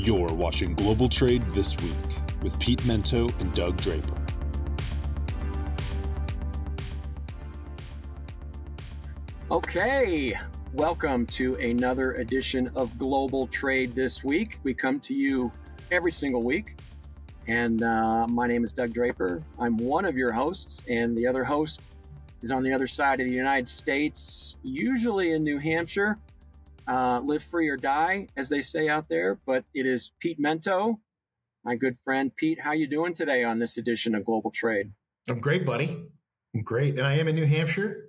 You're watching Global Trade This Week with Pete Mento and Doug Draper. Okay, welcome to another edition of Global Trade This Week. We come to you every single week, and uh, my name is Doug Draper. I'm one of your hosts, and the other host is on the other side of the United States, usually in New Hampshire. Uh, live free or die, as they say out there. But it is Pete Mento, my good friend. Pete, how you doing today on this edition of Global Trade? I'm great, buddy. I'm great, and I am in New Hampshire.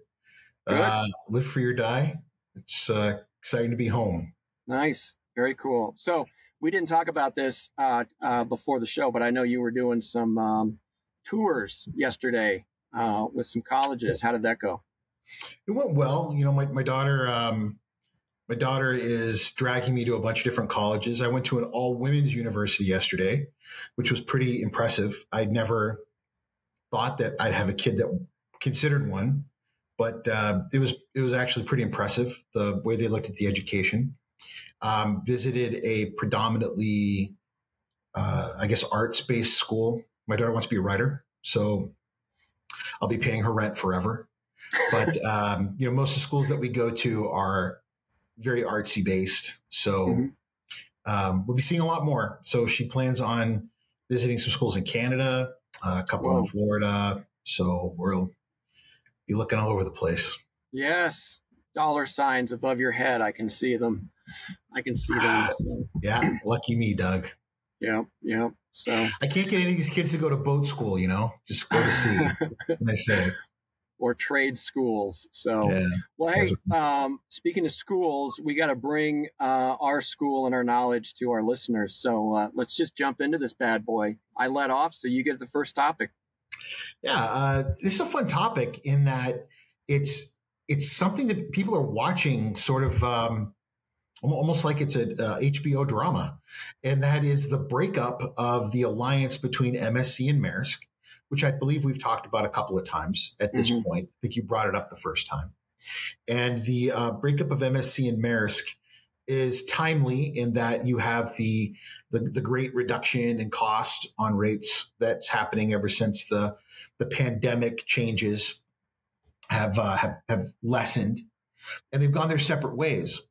Uh, live free or die. It's uh, exciting to be home. Nice, very cool. So we didn't talk about this uh, uh, before the show, but I know you were doing some um, tours yesterday uh, with some colleges. How did that go? It went well. You know, my my daughter. Um, my daughter is dragging me to a bunch of different colleges. I went to an all women's university yesterday, which was pretty impressive. I'd never thought that I'd have a kid that considered one, but uh, it was it was actually pretty impressive the way they looked at the education. Um, visited a predominantly, uh, I guess, arts based school. My daughter wants to be a writer, so I'll be paying her rent forever. But um, you know, most of the schools that we go to are very artsy based. So mm-hmm. um, we'll be seeing a lot more. So she plans on visiting some schools in Canada, uh, a couple Whoa. in Florida. So we'll be looking all over the place. Yes, dollar signs above your head. I can see them. I can see them. So. Yeah, lucky me, Doug. Yeah, yeah. So I can't get any of these kids to go to boat school. You know, just go to sea. they say or trade schools. So, yeah. well, hey, um, speaking of schools, we got to bring uh, our school and our knowledge to our listeners. So uh, let's just jump into this bad boy. I let off, so you get the first topic. Yeah, uh, this is a fun topic in that it's it's something that people are watching, sort of. Um, almost like it's a HBO drama, and that is the breakup of the alliance between MSC and Maersk which I believe we've talked about a couple of times at this mm-hmm. point. I think you brought it up the first time. And the uh, breakup of MSC and Maersk is timely in that you have the, the, the great reduction in cost on rates that's happening ever since the the pandemic changes have uh, have, have lessened, and they've gone their separate ways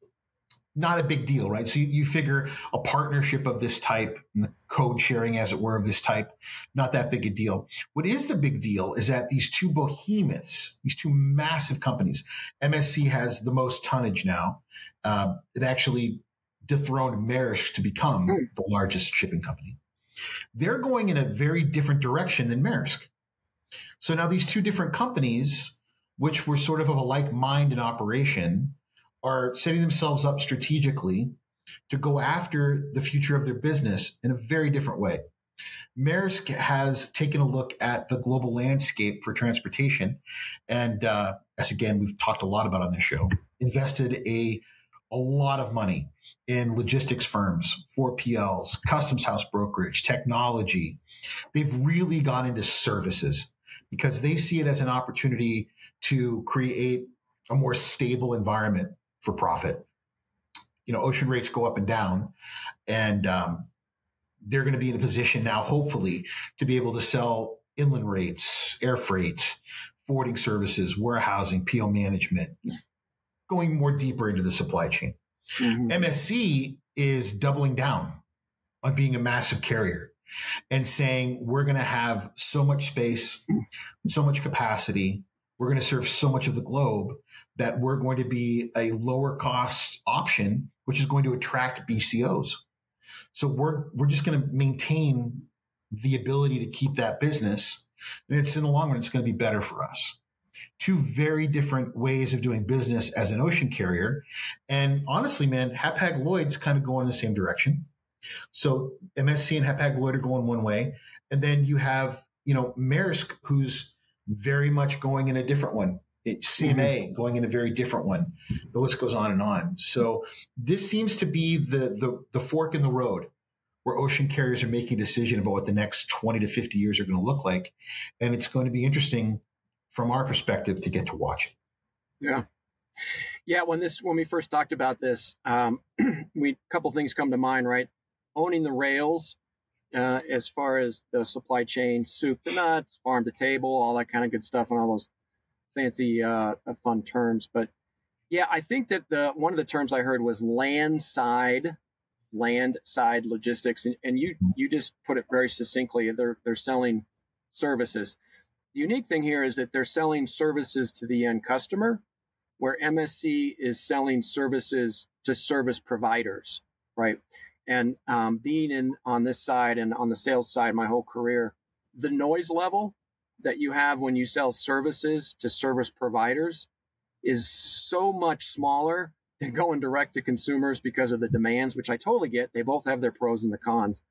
not a big deal, right? So you, you, figure a partnership of this type and the code sharing, as it were, of this type, not that big a deal. What is the big deal is that these two behemoths, these two massive companies, MSC has the most tonnage now. Uh, it actually dethroned Maersk to become mm. the largest shipping company. They're going in a very different direction than Maersk. So now these two different companies, which were sort of of a like mind in operation, are setting themselves up strategically to go after the future of their business in a very different way. Maersk has taken a look at the global landscape for transportation, and uh, as again we've talked a lot about on this show, invested a a lot of money in logistics firms, 4PLs, customs house brokerage, technology. They've really gone into services because they see it as an opportunity to create a more stable environment for profit. You know, ocean rates go up and down, and um, they're going to be in a position now, hopefully, to be able to sell inland rates, air freight, forwarding services, warehousing, PO management, going more deeper into the supply chain. Mm-hmm. MSC is doubling down on being a massive carrier and saying we're going to have so much space, so much capacity, we're going to serve so much of the globe that we're going to be a lower cost option, which is going to attract BCOs. So we're we're just going to maintain the ability to keep that business, and it's in the long run, it's going to be better for us. Two very different ways of doing business as an ocean carrier, and honestly, man, Hapag Lloyd's kind of going in the same direction. So MSC and Hapag Lloyd are going one way, and then you have you know Maersk, who's very much going in a different one. CMA mm-hmm. going in a very different one. The list goes on and on. So this seems to be the, the, the fork in the road where ocean carriers are making a decision about what the next 20 to 50 years are going to look like. And it's going to be interesting from our perspective to get to watch it. Yeah. Yeah. When this, when we first talked about this, um, we, a couple things come to mind, right? owning the rails uh, as far as the supply chain, soup to nuts, farm to table, all that kind of good stuff, and all those fancy, uh, fun terms. But yeah, I think that the one of the terms I heard was land side, land side logistics, and, and you you just put it very succinctly. They're they're selling services. The unique thing here is that they're selling services to the end customer, where MSC is selling services to service providers, right? And um, being in on this side and on the sales side my whole career, the noise level that you have when you sell services to service providers is so much smaller than going direct to consumers because of the demands, which I totally get. They both have their pros and the cons.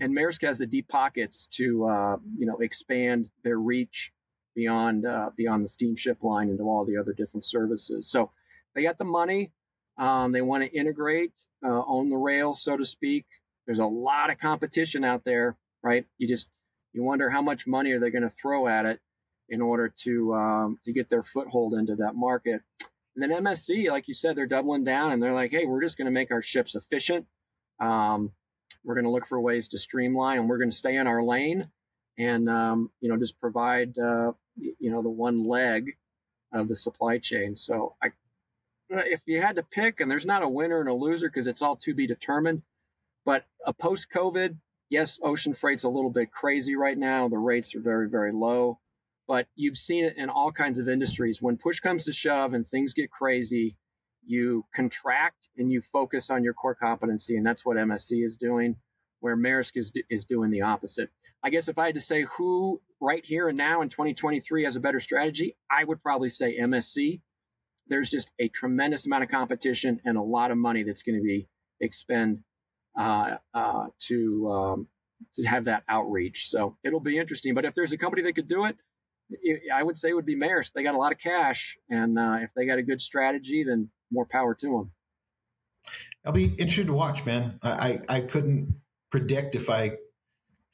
And Maersk has the deep pockets to uh, you know expand their reach beyond uh, beyond the steamship line into all the other different services. So they got the money. Um, they want to integrate uh, own the rail, so to speak. There's a lot of competition out there, right? You just you wonder how much money are they going to throw at it in order to um, to get their foothold into that market. And then MSC, like you said, they're doubling down and they're like, hey, we're just going to make our ships efficient. Um, we're going to look for ways to streamline, and we're going to stay in our lane, and um, you know, just provide uh, you know the one leg of the supply chain. So I if you had to pick, and there's not a winner and a loser because it's all to be determined. But a post COVID, yes, ocean freight's a little bit crazy right now. The rates are very, very low. But you've seen it in all kinds of industries. When push comes to shove and things get crazy, you contract and you focus on your core competency. And that's what MSC is doing, where Maersk is, is doing the opposite. I guess if I had to say who right here and now in 2023 has a better strategy, I would probably say MSC there's just a tremendous amount of competition and a lot of money that's going to be expend uh, uh, to um, to have that outreach. So it'll be interesting. But if there's a company that could do it, I would say it would be Maersk. They got a lot of cash, and uh, if they got a good strategy, then more power to them. I'll be interested to watch, man. I, I, I couldn't predict if I if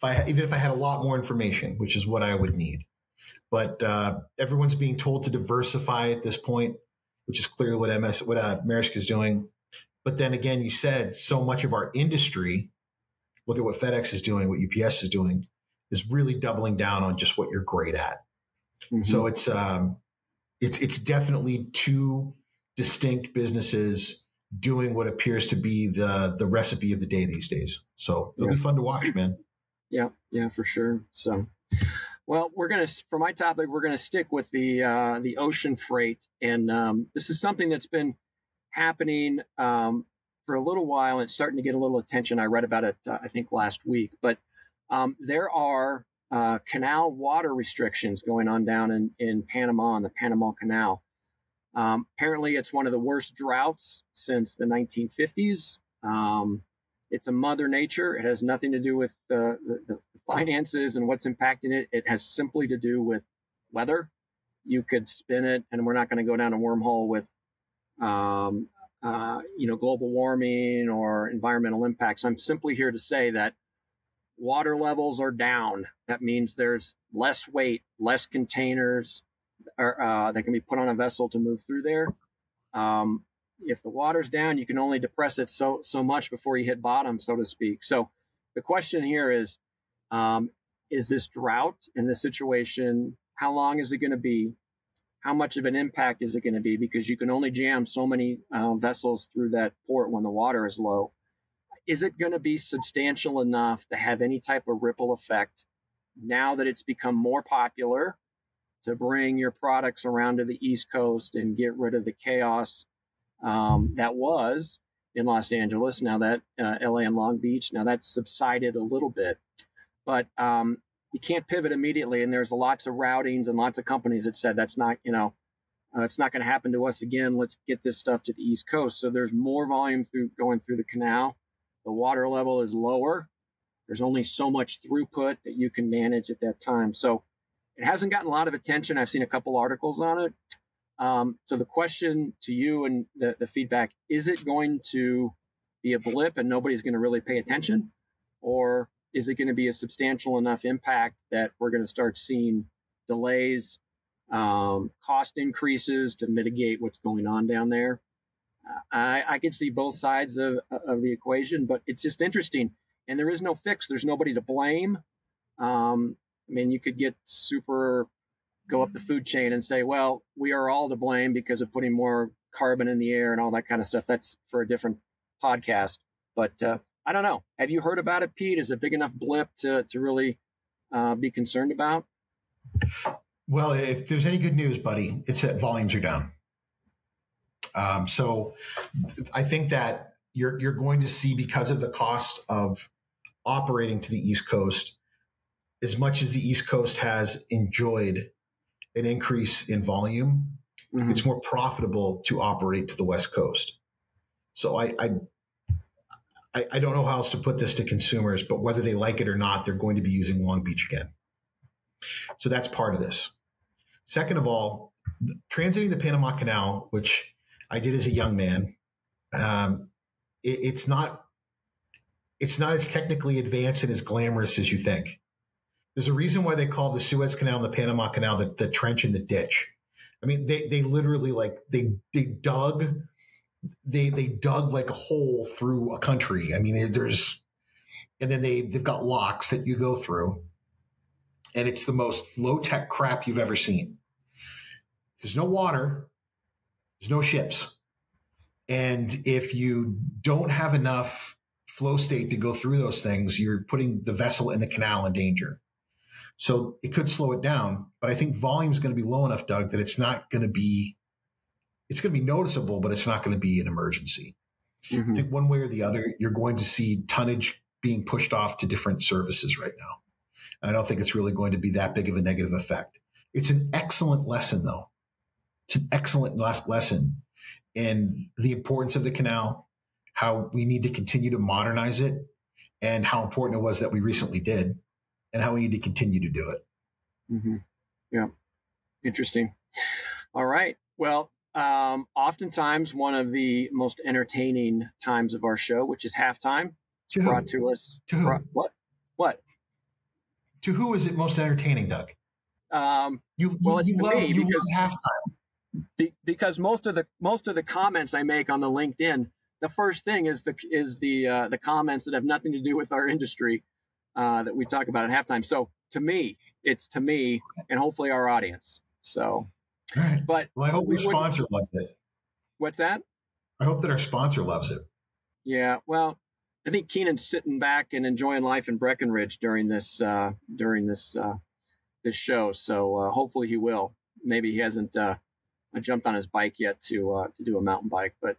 I even if I had a lot more information, which is what I would need. But uh, everyone's being told to diversify at this point which is clearly what MS what uh, is doing. But then again, you said so much of our industry. Look at what FedEx is doing, what UPS is doing, is really doubling down on just what you're great at. Mm-hmm. So it's um, it's it's definitely two distinct businesses doing what appears to be the the recipe of the day these days. So it'll yeah. be fun to watch, man. Yeah, yeah, for sure. So well, we're going to, for my topic, we're going to stick with the uh, the ocean freight, and um, this is something that's been happening um, for a little while, and it's starting to get a little attention. I read about it, uh, I think, last week, but um, there are uh, canal water restrictions going on down in, in Panama on the Panama Canal. Um, apparently, it's one of the worst droughts since the 1950s. Um, it's a mother nature. It has nothing to do with the, the, the finances and what's impacting it. It has simply to do with weather. You could spin it, and we're not going to go down a wormhole with, um, uh, you know, global warming or environmental impacts. I'm simply here to say that water levels are down. That means there's less weight, less containers are, uh, that can be put on a vessel to move through there. Um, if the water's down, you can only depress it so so much before you hit bottom, so to speak. So the question here is, um, is this drought in this situation? How long is it going to be? How much of an impact is it going to be? Because you can only jam so many uh, vessels through that port when the water is low. Is it going to be substantial enough to have any type of ripple effect now that it's become more popular to bring your products around to the East Coast and get rid of the chaos um, that was in Los Angeles. Now that uh, LA and Long Beach, now that's subsided a little bit, but um, you can't pivot immediately. And there's lots of routings and lots of companies that said that's not, you know, uh, it's not going to happen to us again. Let's get this stuff to the East Coast. So there's more volume through going through the canal. The water level is lower. There's only so much throughput that you can manage at that time. So it hasn't gotten a lot of attention. I've seen a couple articles on it. Um, so the question to you and the, the feedback is it going to be a blip and nobody's going to really pay attention? Or is it going to be a substantial enough impact that we're going to start seeing delays, um, cost increases to mitigate what's going on down there? I, I can see both sides of, of the equation, but it's just interesting. And there is no fix. There's nobody to blame. Um, I mean, you could get super go up the food chain and say, well, we are all to blame because of putting more carbon in the air and all that kind of stuff. That's for a different podcast. But uh, I don't know. Have you heard about it, Pete? Is it a big enough blip to, to really uh, be concerned about? Well, if there's any good news, buddy, it's that volumes are down. Um, so I think that you're you're going to see because of the cost of operating to the East Coast, as much as the East Coast has enjoyed an increase in volume, mm-hmm. it's more profitable to operate to the West Coast. So I, I I, don't know how else to put this to consumers, but whether they like it or not, they're going to be using Long Beach again. So that's part of this. Second of all, transiting the Panama Canal, which I did as a young man, um, it, it's not it's not as technically advanced and as glamorous as you think. There's a reason why they call the Suez Canal and the Panama Canal the, the trench and the ditch. I mean, they they literally like they they dug they they dug like a hole through a country. I mean, there's and then they they've got locks that you go through, and it's the most low tech crap you've ever seen. There's no water, there's no ships, and if you don't have enough flow state to go through those things, you're putting the vessel in the canal in danger. So it could slow it down, but I think volume is going to be low enough, Doug, that it's not going to be it's going to be noticeable, but it's not going to be an emergency. Mm-hmm. I think one way or the other, you're going to see tonnage being pushed off to different services right now. And I don't think it's really going to be that big of a negative effect. It's an excellent lesson, though. It's an excellent lesson in the importance of the canal, how we need to continue to modernize it, and how important it was that we recently did, and how we need to continue to do it. Mm-hmm. Yeah. Interesting. All right. Well, um, oftentimes one of the most entertaining times of our show, which is halftime, to brought to us. To who? Brought, what? What? To who is it most entertaining, Doug? Um, you, well, you, love, you because, love halftime be, because most of the most of the comments I make on the LinkedIn, the first thing is the is the uh, the comments that have nothing to do with our industry uh, that we talk about at halftime. So to me, it's to me and hopefully our audience. So Right. But well, I hope we sponsor loves it. What's that? I hope that our sponsor loves it. Yeah. Well, I think Keenan's sitting back and enjoying life in Breckenridge during this uh, during this uh, this show. So uh, hopefully he will. Maybe he hasn't uh, jumped on his bike yet to uh, to do a mountain bike, but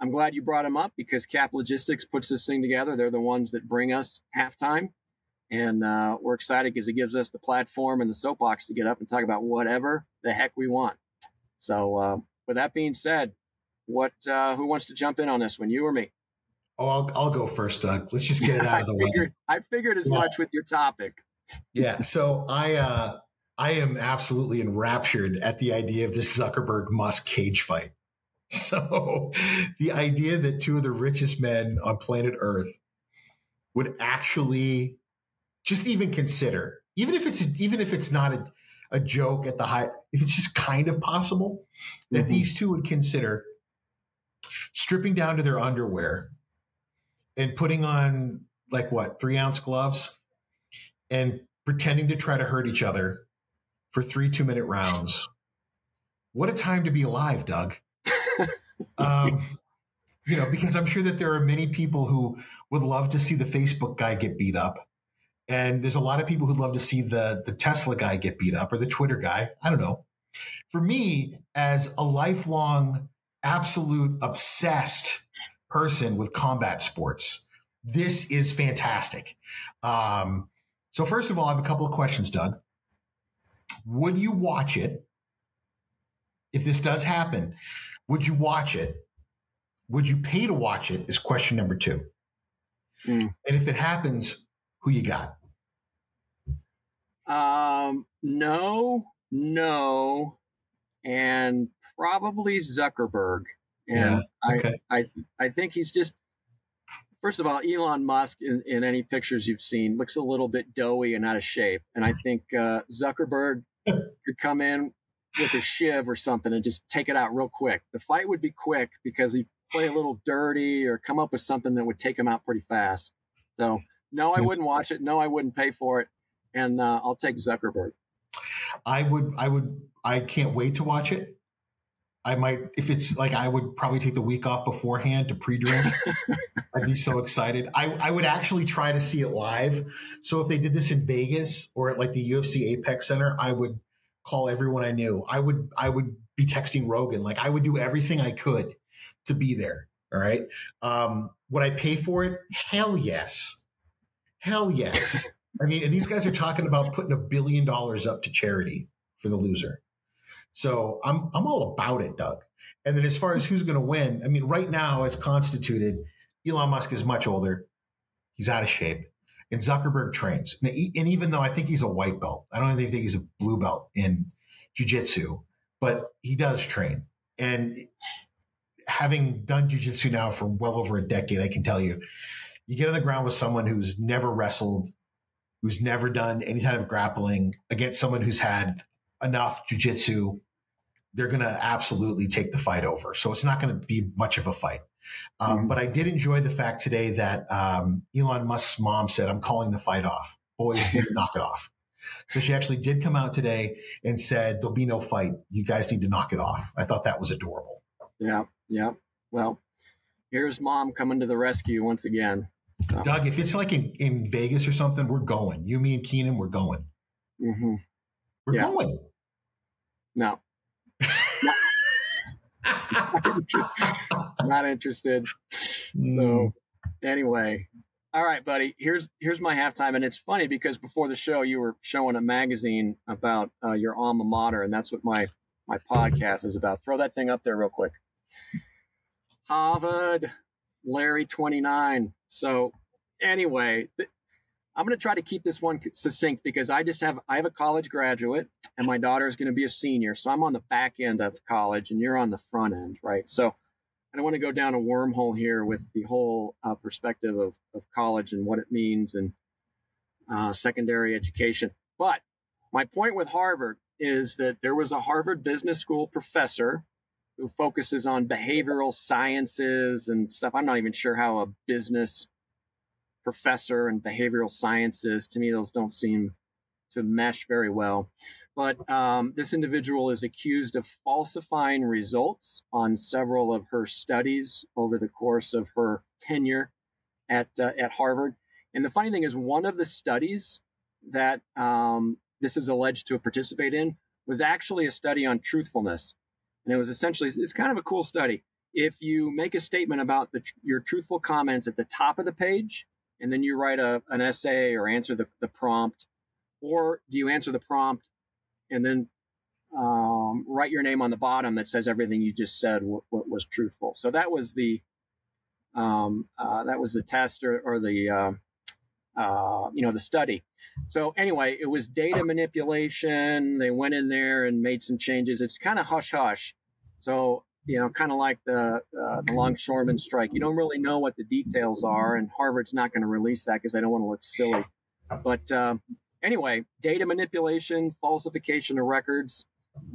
I'm glad you brought him up because Cap Logistics puts this thing together. They're the ones that bring us halftime, and uh, we're excited because it gives us the platform and the soapbox to get up and talk about whatever the heck we want. So, uh, with that being said, what uh, who wants to jump in on this one, you or me? Oh, I'll, I'll go first, Doug. Let's just get it out of the figured, way. I figured as yeah. much with your topic. Yeah. So I uh, I am absolutely enraptured at the idea of this Zuckerberg Musk cage fight. So the idea that two of the richest men on planet Earth would actually just even consider, even if it's even if it's not a, a joke at the high, if it's just kind of possible that mm-hmm. these two would consider stripping down to their underwear and putting on like what three ounce gloves and pretending to try to hurt each other for three two minute rounds. What a time to be alive, Doug. um, you know, because I'm sure that there are many people who would love to see the Facebook guy get beat up and there's a lot of people who'd love to see the the Tesla guy get beat up or the Twitter guy. I don't know. For me, as a lifelong, absolute obsessed person with combat sports, this is fantastic. Um, so first of all, I have a couple of questions, Doug. Would you watch it? If this does happen, would you watch it? Would you pay to watch it? Is question number two. Mm. And if it happens, who you got? Um, no, no, and probably Zuckerberg. And yeah, okay. I, I, I think he's just. First of all, Elon Musk, in, in any pictures you've seen, looks a little bit doughy and out of shape. And I think uh, Zuckerberg could come in with a shiv or something and just take it out real quick. The fight would be quick because he'd play a little dirty or come up with something that would take him out pretty fast. So no, I wouldn't watch it. No, I wouldn't pay for it. And uh, I'll take Zuckerberg. I would. I would. I can't wait to watch it. I might, if it's like, I would probably take the week off beforehand to pre-drink. I'd be so excited. I, I would actually try to see it live. So if they did this in Vegas or at like the UFC Apex Center, I would call everyone I knew. I would, I would be texting Rogan. Like I would do everything I could to be there. All right. Um, would I pay for it? Hell yes. Hell yes. I mean, these guys are talking about putting a billion dollars up to charity for the loser. So I'm I'm all about it, Doug. And then as far as who's going to win, I mean, right now as constituted, Elon Musk is much older. He's out of shape. And Zuckerberg trains. And, even though I think he's a white belt, I don't even think he's a blue belt in jujitsu, but he does train. And having done jujitsu now for well over a decade, I can tell you, you get on the ground with someone who's never wrestled, who's never done any kind of grappling against someone who's had enough jujitsu they're going to absolutely take the fight over. So it's not going to be much of a fight. Um, mm-hmm. But I did enjoy the fact today that um, Elon Musk's mom said, I'm calling the fight off. Boys, need to knock it off. So she actually did come out today and said, There'll be no fight. You guys need to knock it off. I thought that was adorable. Yeah. Yeah. Well, here's mom coming to the rescue once again. Doug, if it's like in, in Vegas or something, we're going. You, me, and Keenan, we're going. Mm-hmm. We're yeah. going. No, not interested. So hmm. anyway, all right, buddy. Here's here's my halftime, and it's funny because before the show you were showing a magazine about uh, your alma mater, and that's what my my podcast is about. Throw that thing up there real quick. Harvard, Larry twenty nine. So anyway, th- I'm going to try to keep this one succinct because I just have I have a college graduate and my daughter is going to be a senior, so I'm on the back end of college and you're on the front end, right? So I don't want to go down a wormhole here with the whole uh, perspective of, of college and what it means and uh, secondary education. But my point with Harvard is that there was a Harvard Business School professor who focuses on behavioral sciences and stuff. I'm not even sure how a business professor and behavioral sciences. To me, those don't seem to mesh very well. But um, this individual is accused of falsifying results on several of her studies over the course of her tenure at uh, at Harvard. And the funny thing is, one of the studies that um, this is alleged to participate in was actually a study on truthfulness, and it was essentially it's kind of a cool study. If you make a statement about the, your truthful comments at the top of the page, and then you write a, an essay or answer the, the prompt? Or do you answer the prompt and then um, write your name on the bottom that says everything you just said w- w- was truthful? So that was the um, uh, that was the test or, or the uh, uh, you know the study. So anyway, it was data manipulation. They went in there and made some changes. It's kind of hush hush. So you know, kind of like the uh, the longshoreman strike. You don't really know what the details are, and Harvard's not going to release that because they don't want to look silly. But uh, anyway, data manipulation, falsification of records.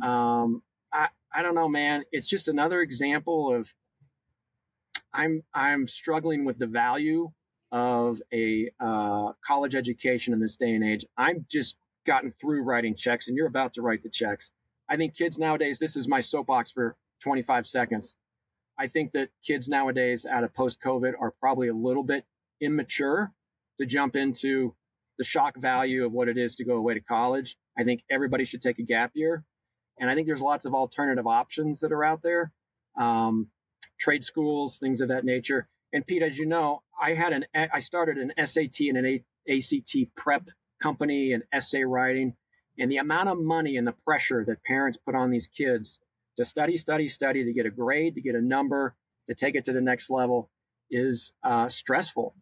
Um, I I don't know, man. It's just another example of I'm I'm struggling with the value of a uh, college education in this day and age. I'm just gotten through writing checks, and you're about to write the checks. I think kids nowadays, this is my soapbox for 25 seconds. I think that kids nowadays out of post COVID are probably a little bit immature to jump into the shock value of what it is to go away to college. I think everybody should take a gap year. And I think there's lots of alternative options that are out there, um, trade schools, things of that nature. And Pete, as you know, I had an I started an SAT and an ACT prep company and essay writing, and the amount of money and the pressure that parents put on these kids to study, study, study, to get a grade, to get a number, to take it to the next level is uh, stressful.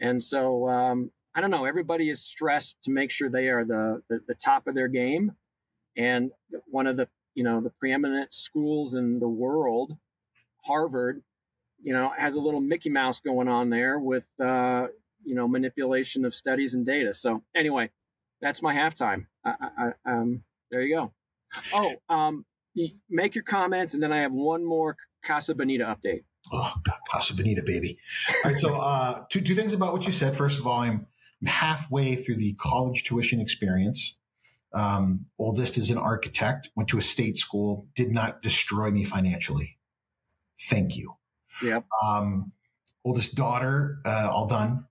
And so, um, I don't know, everybody is stressed to make sure they are the, the, the top of their game. And one of the, you know, the preeminent schools in the world, Harvard, you know, has a little Mickey Mouse going on there with, uh, you know, manipulation of studies and data. So anyway, that's my halftime. I, I, um, there you go. Oh, um, make your comments, and then I have one more Casa Bonita update. Oh, Casa Bonita, baby. All right. So, uh, two, two things about what you said. First of all, I'm halfway through the college tuition experience. Um, oldest is an architect, went to a state school, did not destroy me financially. Thank you. Yep. Um, oldest daughter, uh, all done.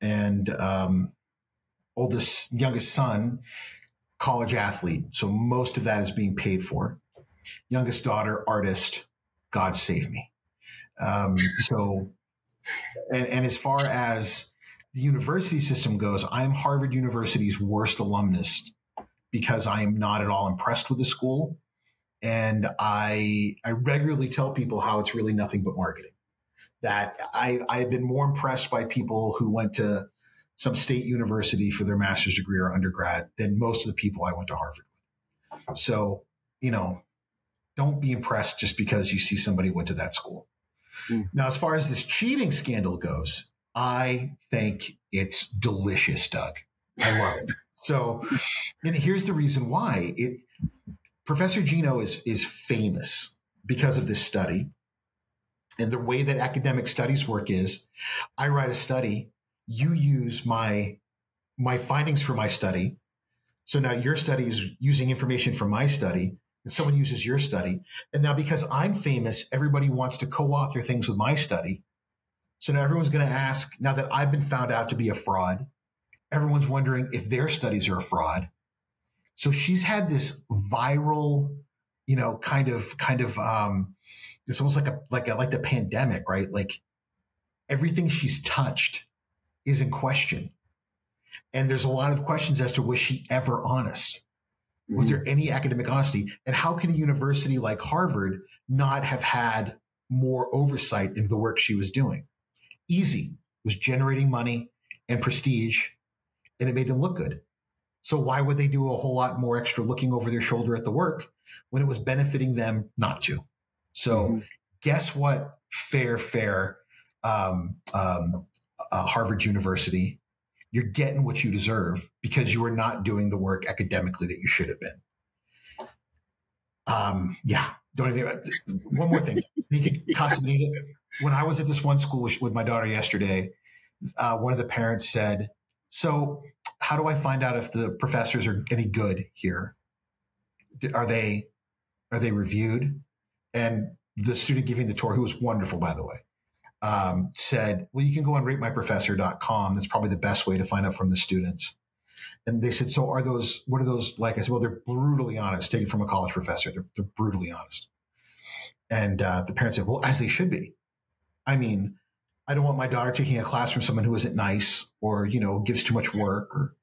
And um, oldest, youngest son, college athlete. So most of that is being paid for. Youngest daughter, artist. God save me. Um, so, and, and as far as the university system goes, I'm Harvard University's worst alumnus because I am not at all impressed with the school. And I, I regularly tell people how it's really nothing but marketing. That I, I've been more impressed by people who went to some state university for their master's degree or undergrad than most of the people I went to Harvard with. So, you know, don't be impressed just because you see somebody went to that school. Mm. Now, as far as this cheating scandal goes, I think it's delicious, Doug. I love it. So, and here's the reason why. It Professor Gino is is famous because of this study. And the way that academic studies work is I write a study, you use my my findings for my study. So now your study is using information from my study, and someone uses your study. And now because I'm famous, everybody wants to co-author things with my study. So now everyone's going to ask, now that I've been found out to be a fraud, everyone's wondering if their studies are a fraud. So she's had this viral, you know, kind of, kind of, um, it's almost like a, like a, like the pandemic, right? Like everything she's touched is in question. And there's a lot of questions as to was she ever honest? Mm-hmm. Was there any academic honesty? And how can a university like Harvard not have had more oversight into the work she was doing? easy. It was generating money and prestige, and it made them look good. So why would they do a whole lot more extra looking over their shoulder at the work when it was benefiting them not to? So mm-hmm. guess what? Fair, fair, um, um, uh, Harvard University, you're getting what you deserve because you are not doing the work academically that you should have been. Um, yeah, don't even. One more thing, when I was at this one school with my daughter yesterday, uh, one of the parents said, "So, how do I find out if the professors are any good here? Are they are they reviewed?" And the student giving the tour, who was wonderful by the way, um, said, "Well, you can go on ratemyprofessor.com. That's probably the best way to find out from the students." And they said, "So, are those? What are those like?" I said, "Well, they're brutally honest. Taken from a college professor, they're, they're brutally honest." And uh, the parents said, "Well, as they should be." I mean, I don't want my daughter taking a class from someone who isn't nice or, you know, gives too much work or,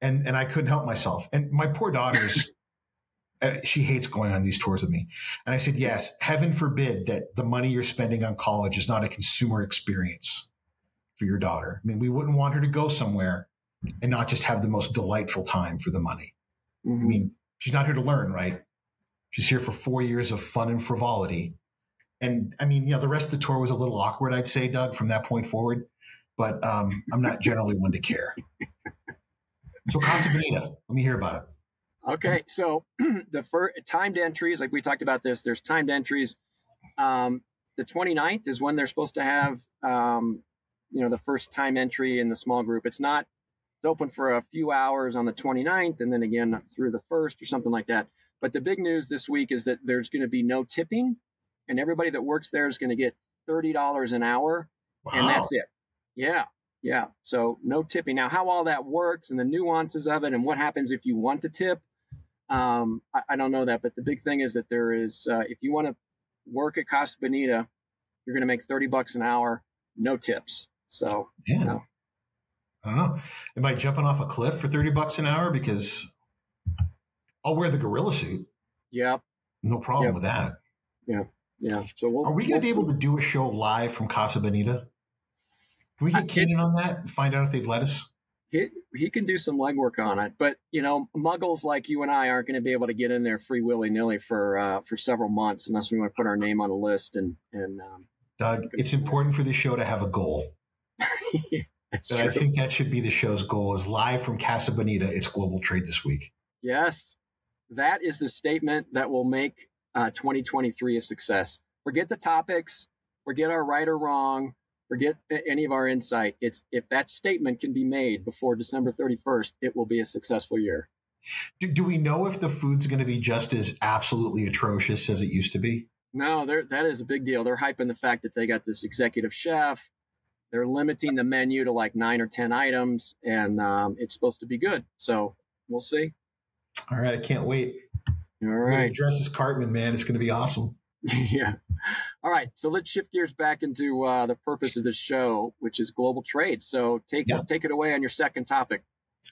and, and I couldn't help myself. And my poor daughter's, she hates going on these tours with me. And I said, yes, heaven forbid that the money you're spending on college is not a consumer experience for your daughter. I mean, we wouldn't want her to go somewhere and not just have the most delightful time for the money. Mm-hmm. I mean, she's not here to learn, right? She's here for four years of fun and frivolity and I mean, you know, the rest of the tour was a little awkward, I'd say, Doug, from that point forward. But um, I'm not generally one to care. So Casa Bonita, let me hear about it. Okay, so the first timed entries, like we talked about this, there's timed entries. Um, the 29th is when they're supposed to have, um, you know, the first time entry in the small group. It's not it's open for a few hours on the 29th and then again through the first or something like that. But the big news this week is that there's going to be no tipping and everybody that works there is going to get $30 an hour wow. and that's it. Yeah. Yeah. So no tipping. Now, how all that works and the nuances of it and what happens if you want to tip, um, I, I, don't know that. But the big thing is that there is, uh, if you want to work at Casa Bonita, you're going to make 30 bucks an hour, no tips. So, yeah. You know. I don't know. Am I jumping off a cliff for 30 bucks an hour? Because I'll wear the gorilla suit. Yep. No problem yep. with that. Yeah. Yeah. So we'll, are we going to we'll be able to do a show live from Casa Bonita? Can we get Keenan on that and find out if they'd let us? He, he can do some legwork on it, but you know, muggles like you and I aren't going to be able to get in there free willy nilly for uh, for several months unless we want to put our name on a list. And and um, Doug, it's important for the show to have a goal. and I think that should be the show's goal: is live from Casa Bonita. It's global trade this week. Yes, that is the statement that will make uh, 2023 a success. Forget the topics, forget our right or wrong, forget any of our insight. It's if that statement can be made before December 31st, it will be a successful year. Do, do we know if the food's going to be just as absolutely atrocious as it used to be? No, that is a big deal. They're hyping the fact that they got this executive chef. They're limiting the menu to like nine or 10 items, and um, it's supposed to be good. So we'll see. All right. I can't wait. All right. Dress as Cartman, man. It's going to be awesome. yeah. All right. So let's shift gears back into uh, the purpose of this show, which is global trade. So take, yeah. take it away on your second topic.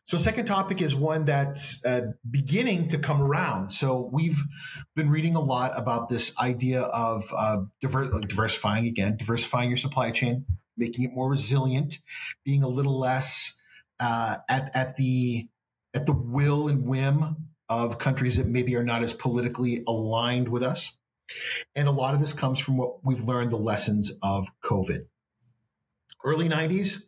So, second topic is one that's uh, beginning to come around. So, we've been reading a lot about this idea of uh, diver- diversifying again, diversifying your supply chain, making it more resilient, being a little less uh, at at the at the will and whim of countries that maybe are not as politically aligned with us. And a lot of this comes from what we've learned the lessons of COVID. Early 90s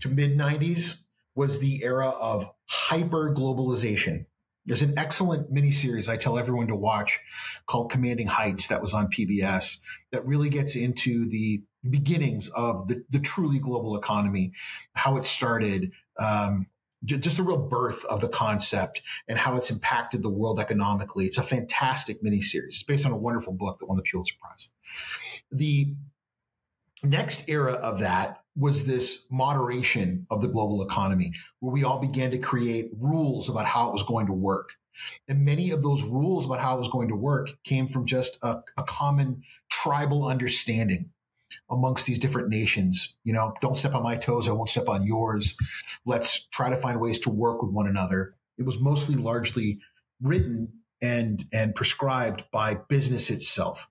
to mid 90s was the era of hyper globalization. There's an excellent miniseries I tell everyone to watch called Commanding Heights that was on PBS that really gets into the beginnings of the, the truly global economy, how it started, um, just a real birth of the concept and how it's impacted the world economically. It's a fantastic miniseries. It's based on a wonderful book that won the Pulitzer Prize. The next era of that was this moderation of the global economy, where we all began to create rules about how it was going to work. And many of those rules about how it was going to work came from just a, a common tribal understanding amongst these different nations. You know, don't step on my toes. I won't step on yours. Let's try to find ways to work with one another. It was mostly largely written and, and prescribed by business itself.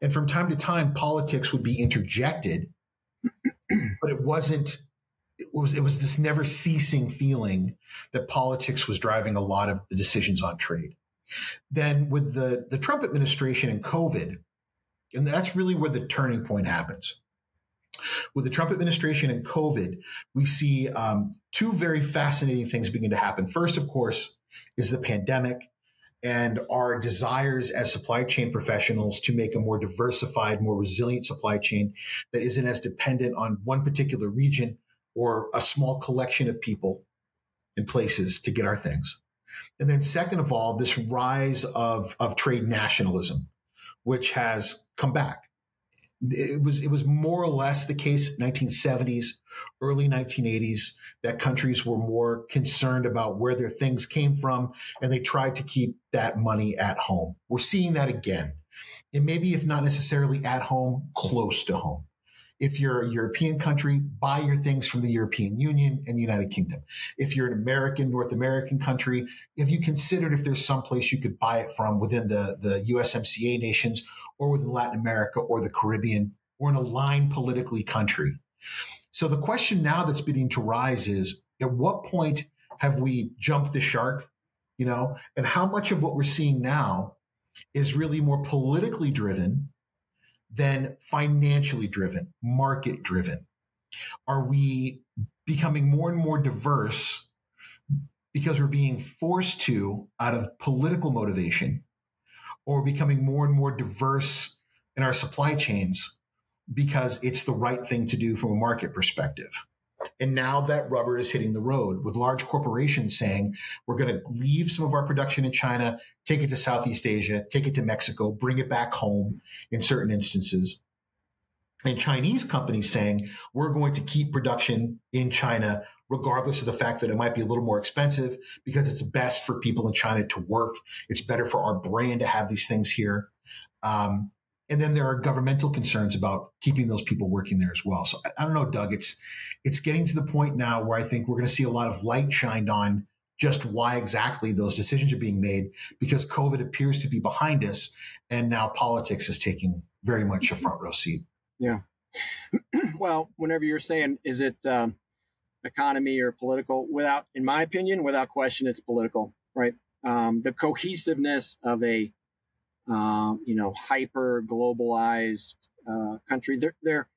And from time to time, politics would be interjected, but it wasn't, it was, it was this never ceasing feeling that politics was driving a lot of the decisions on trade. Then with the, the Trump administration and COVID, and that's really where the turning point happens. With the Trump administration and COVID, we see um, two very fascinating things begin to happen. First, of course, is the pandemic and our desires as supply chain professionals to make a more diversified, more resilient supply chain that isn't as dependent on one particular region or a small collection of people and places to get our things. And then second of all, this rise of, of trade nationalism which has come back. It was it was more or less the case 1970s, early 1980s that countries were more concerned about where their things came from and they tried to keep that money at home. We're seeing that again. And maybe if not necessarily at home, close to home if you're a European country, buy your things from the European Union and the United Kingdom. If you're an American, North American country, if you considered if there's some place you could buy it from within the, the USMCA nations or within Latin America or the Caribbean or an aligned politically country. So the question now that's beginning to rise is at what point have we jumped the shark? You know, and how much of what we're seeing now is really more politically driven than financially driven, market driven? Are we becoming more and more diverse because we're being forced to out of political motivation or becoming more and more diverse in our supply chains because it's the right thing to do from a market perspective? And now that rubber is hitting the road with large corporations saying, we're going to leave some of our production in China, take it to Southeast Asia, take it to Mexico, bring it back home in certain instances. And Chinese companies saying, we're going to keep production in China, regardless of the fact that it might be a little more expensive because it's best for people in China to work. It's better for our brand to have these things here. Um, and then there are governmental concerns about keeping those people working there as well. So I, I don't know, Doug. It's it's getting to the point now where I think we're going to see a lot of light shined on just why exactly those decisions are being made because COVID appears to be behind us, and now politics is taking very much a front row seat. Yeah. well, whenever you're saying, is it um, economy or political? Without, in my opinion, without question, it's political, right? Um, the cohesiveness of a um, you know, hyper globalized uh, country. They're, they're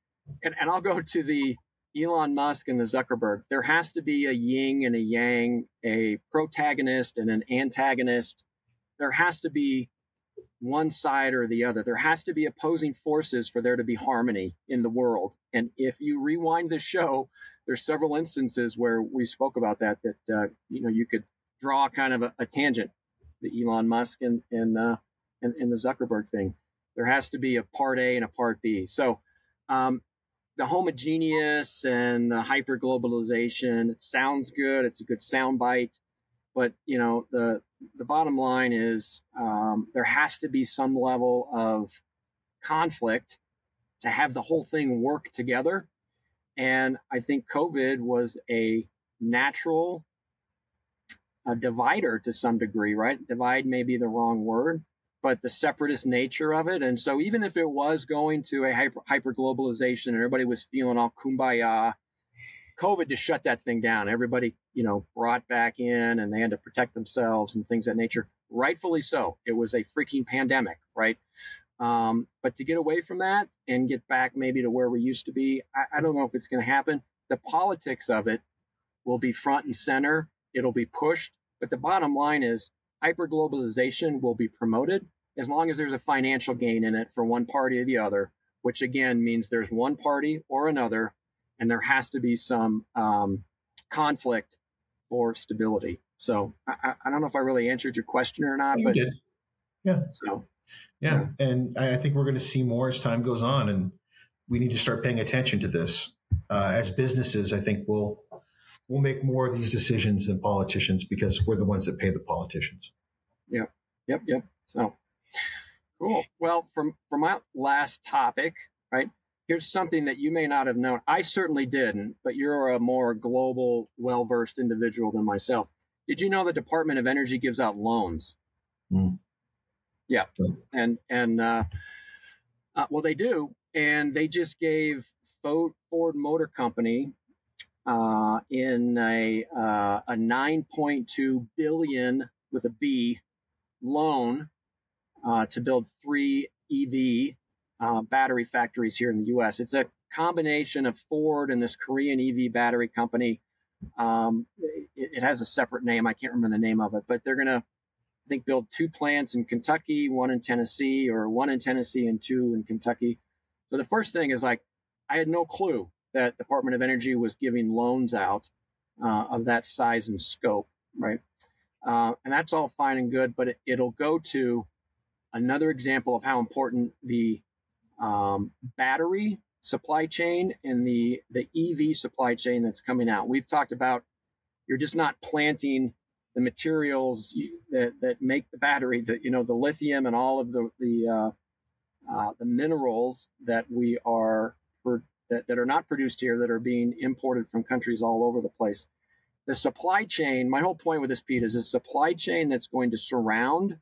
and, and I'll go to the Elon Musk and the Zuckerberg. There has to be a yin and a yang, a protagonist and an antagonist there has to be one side or the other. There has to be opposing forces for there to be harmony in the world. And if you rewind the show, there's several instances where we spoke about that. That uh, you know you could draw kind of a, a tangent, the Elon Musk and and, uh, and and the Zuckerberg thing. There has to be a part A and a part B. So um, the homogeneous and the hyper globalization. It sounds good. It's a good soundbite, but you know the the bottom line is um, there has to be some level of conflict to have the whole thing work together. And I think COVID was a natural a divider to some degree, right? Divide may be the wrong word, but the separatist nature of it. And so even if it was going to a hyper, hyper globalization and everybody was feeling all kumbaya, COVID just shut that thing down. Everybody, you know, brought back in and they had to protect themselves and things that nature. Rightfully so. It was a freaking pandemic, right? Um, but to get away from that and get back maybe to where we used to be, I, I don't know if it's going to happen. The politics of it will be front and center. It'll be pushed. But the bottom line is hyperglobalization will be promoted as long as there's a financial gain in it for one party or the other, which again means there's one party or another, and there has to be some um, conflict or stability. So I, I, don't know if I really answered your question or not, you but did. yeah. So yeah, and I think we're going to see more as time goes on, and we need to start paying attention to this. Uh, as businesses, I think we'll we'll make more of these decisions than politicians because we're the ones that pay the politicians. Yep, yep, yep. So cool. Well, from from my last topic, right? Here's something that you may not have known. I certainly didn't, but you're a more global, well versed individual than myself. Did you know the Department of Energy gives out loans? Mm. Yeah, and and uh, uh, well, they do, and they just gave Ford Motor Company uh, in a uh, a 9.2 billion with a B loan uh, to build three EV uh, battery factories here in the U.S. It's a combination of Ford and this Korean EV battery company. Um, it, it, has a separate name. I can't remember the name of it, but they're going to I think build two plants in Kentucky, one in Tennessee, or one in Tennessee and two in Kentucky. So the first thing is like, I had no clue that Department of Energy was giving loans out uh, of that size and scope, right? Uh, and that's all fine and good, but it, it'll go to another example of how important the um, battery supply chain and the the EV supply chain that's coming out. We've talked about you're just not planting the materials that, that make the battery, the you know the lithium and all of the the uh, uh, the minerals that we are that, that are not produced here that are being imported from countries all over the place. The supply chain. My whole point with this, Pete, is a supply chain that's going to surround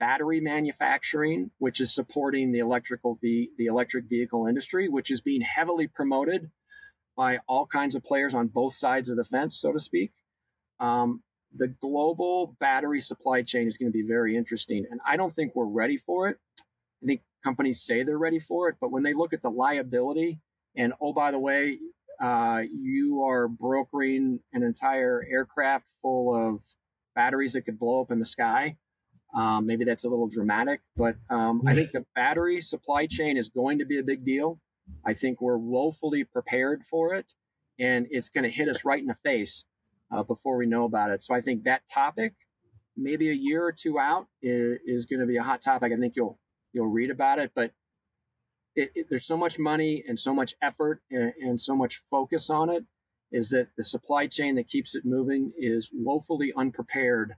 battery manufacturing, which is supporting the electrical the, the electric vehicle industry, which is being heavily promoted by all kinds of players on both sides of the fence, so to speak. Um, the global battery supply chain is going to be very interesting. And I don't think we're ready for it. I think companies say they're ready for it, but when they look at the liability, and oh, by the way, uh, you are brokering an entire aircraft full of batteries that could blow up in the sky. Um, maybe that's a little dramatic, but um, I think the battery supply chain is going to be a big deal. I think we're woefully prepared for it, and it's going to hit us right in the face uh, before we know about it. So I think that topic, maybe a year or two out, is, is going to be a hot topic. I think you'll you'll read about it, but it, it, there's so much money and so much effort and, and so much focus on it. Is that the supply chain that keeps it moving is woefully unprepared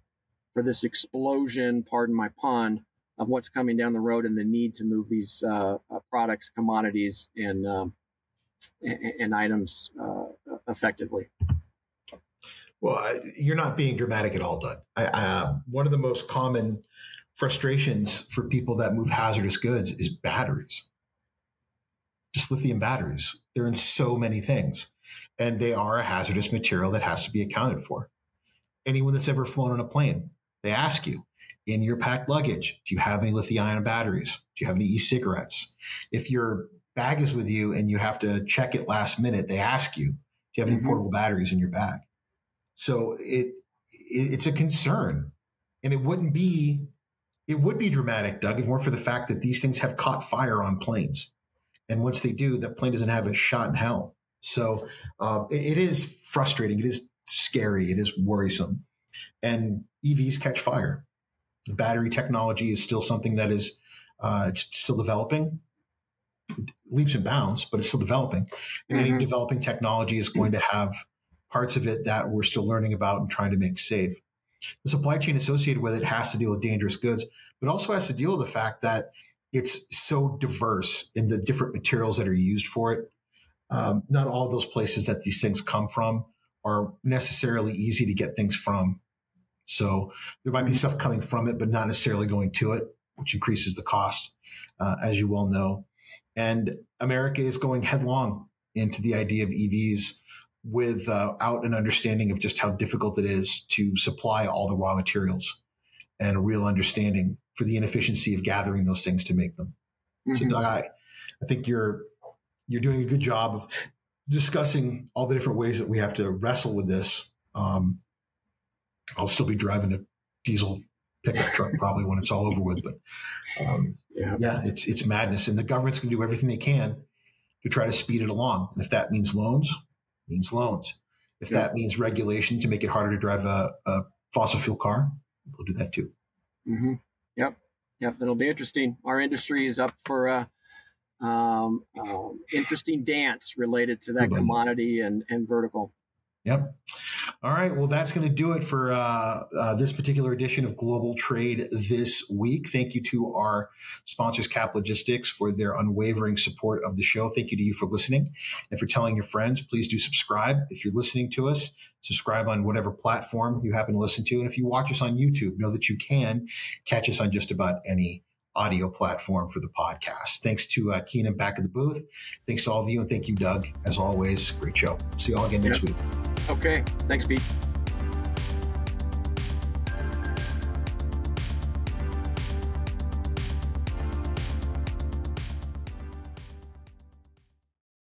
for this explosion, pardon my pun, of what's coming down the road and the need to move these uh, uh, products, commodities, and um, and, items uh, effectively. Well, you're not being dramatic at all, Doug. I, I, uh, one of the most common frustrations for people that move hazardous goods is batteries. Just lithium batteries. They're in so many things, and they are a hazardous material that has to be accounted for. Anyone that's ever flown on a plane, they ask you in your packed luggage, do you have any lithium ion batteries? Do you have any e cigarettes? If your bag is with you and you have to check it last minute, they ask you, do you have any mm-hmm. portable batteries in your bag? So it, it it's a concern, and it wouldn't be it would be dramatic, Doug, if it weren't for the fact that these things have caught fire on planes. And once they do, that plane doesn't have a shot in hell. So uh, it, it is frustrating. It is scary. It is worrisome. And EVs catch fire. Battery technology is still something that is uh, it's still developing leaps and bounds, but it's still developing. And mm-hmm. any developing technology is going to have parts of it that we're still learning about and trying to make safe. The supply chain associated with it has to deal with dangerous goods, but also has to deal with the fact that it's so diverse in the different materials that are used for it. Um, not all those places that these things come from are necessarily easy to get things from. So there might be stuff coming from it, but not necessarily going to it, which increases the cost, uh, as you well know. And America is going headlong into the idea of EVs without uh, an understanding of just how difficult it is to supply all the raw materials and a real understanding for the inefficiency of gathering those things to make them. Mm-hmm. So I, I think you're you're doing a good job of discussing all the different ways that we have to wrestle with this. Um, I'll still be driving a diesel pickup truck probably when it's all over with, but um, yeah. yeah, it's it's madness, and the government's going to do everything they can to try to speed it along. And if that means loans, means loans. If yeah. that means regulation to make it harder to drive a, a fossil fuel car, we'll do that too. Mm-hmm. Yep, yep. It'll be interesting. Our industry is up for a um, um, interesting dance related to that commodity and, and vertical. Yep. All right. Well, that's going to do it for uh, uh, this particular edition of Global Trade this week. Thank you to our sponsors, Cap Logistics, for their unwavering support of the show. Thank you to you for listening and for telling your friends. Please do subscribe. If you're listening to us, subscribe on whatever platform you happen to listen to. And if you watch us on YouTube, know that you can catch us on just about any audio platform for the podcast. Thanks to uh, Keenan back at the booth. Thanks to all of you. And thank you, Doug. As always, great show. See you all again next yeah. week. Okay. Thanks, Pete.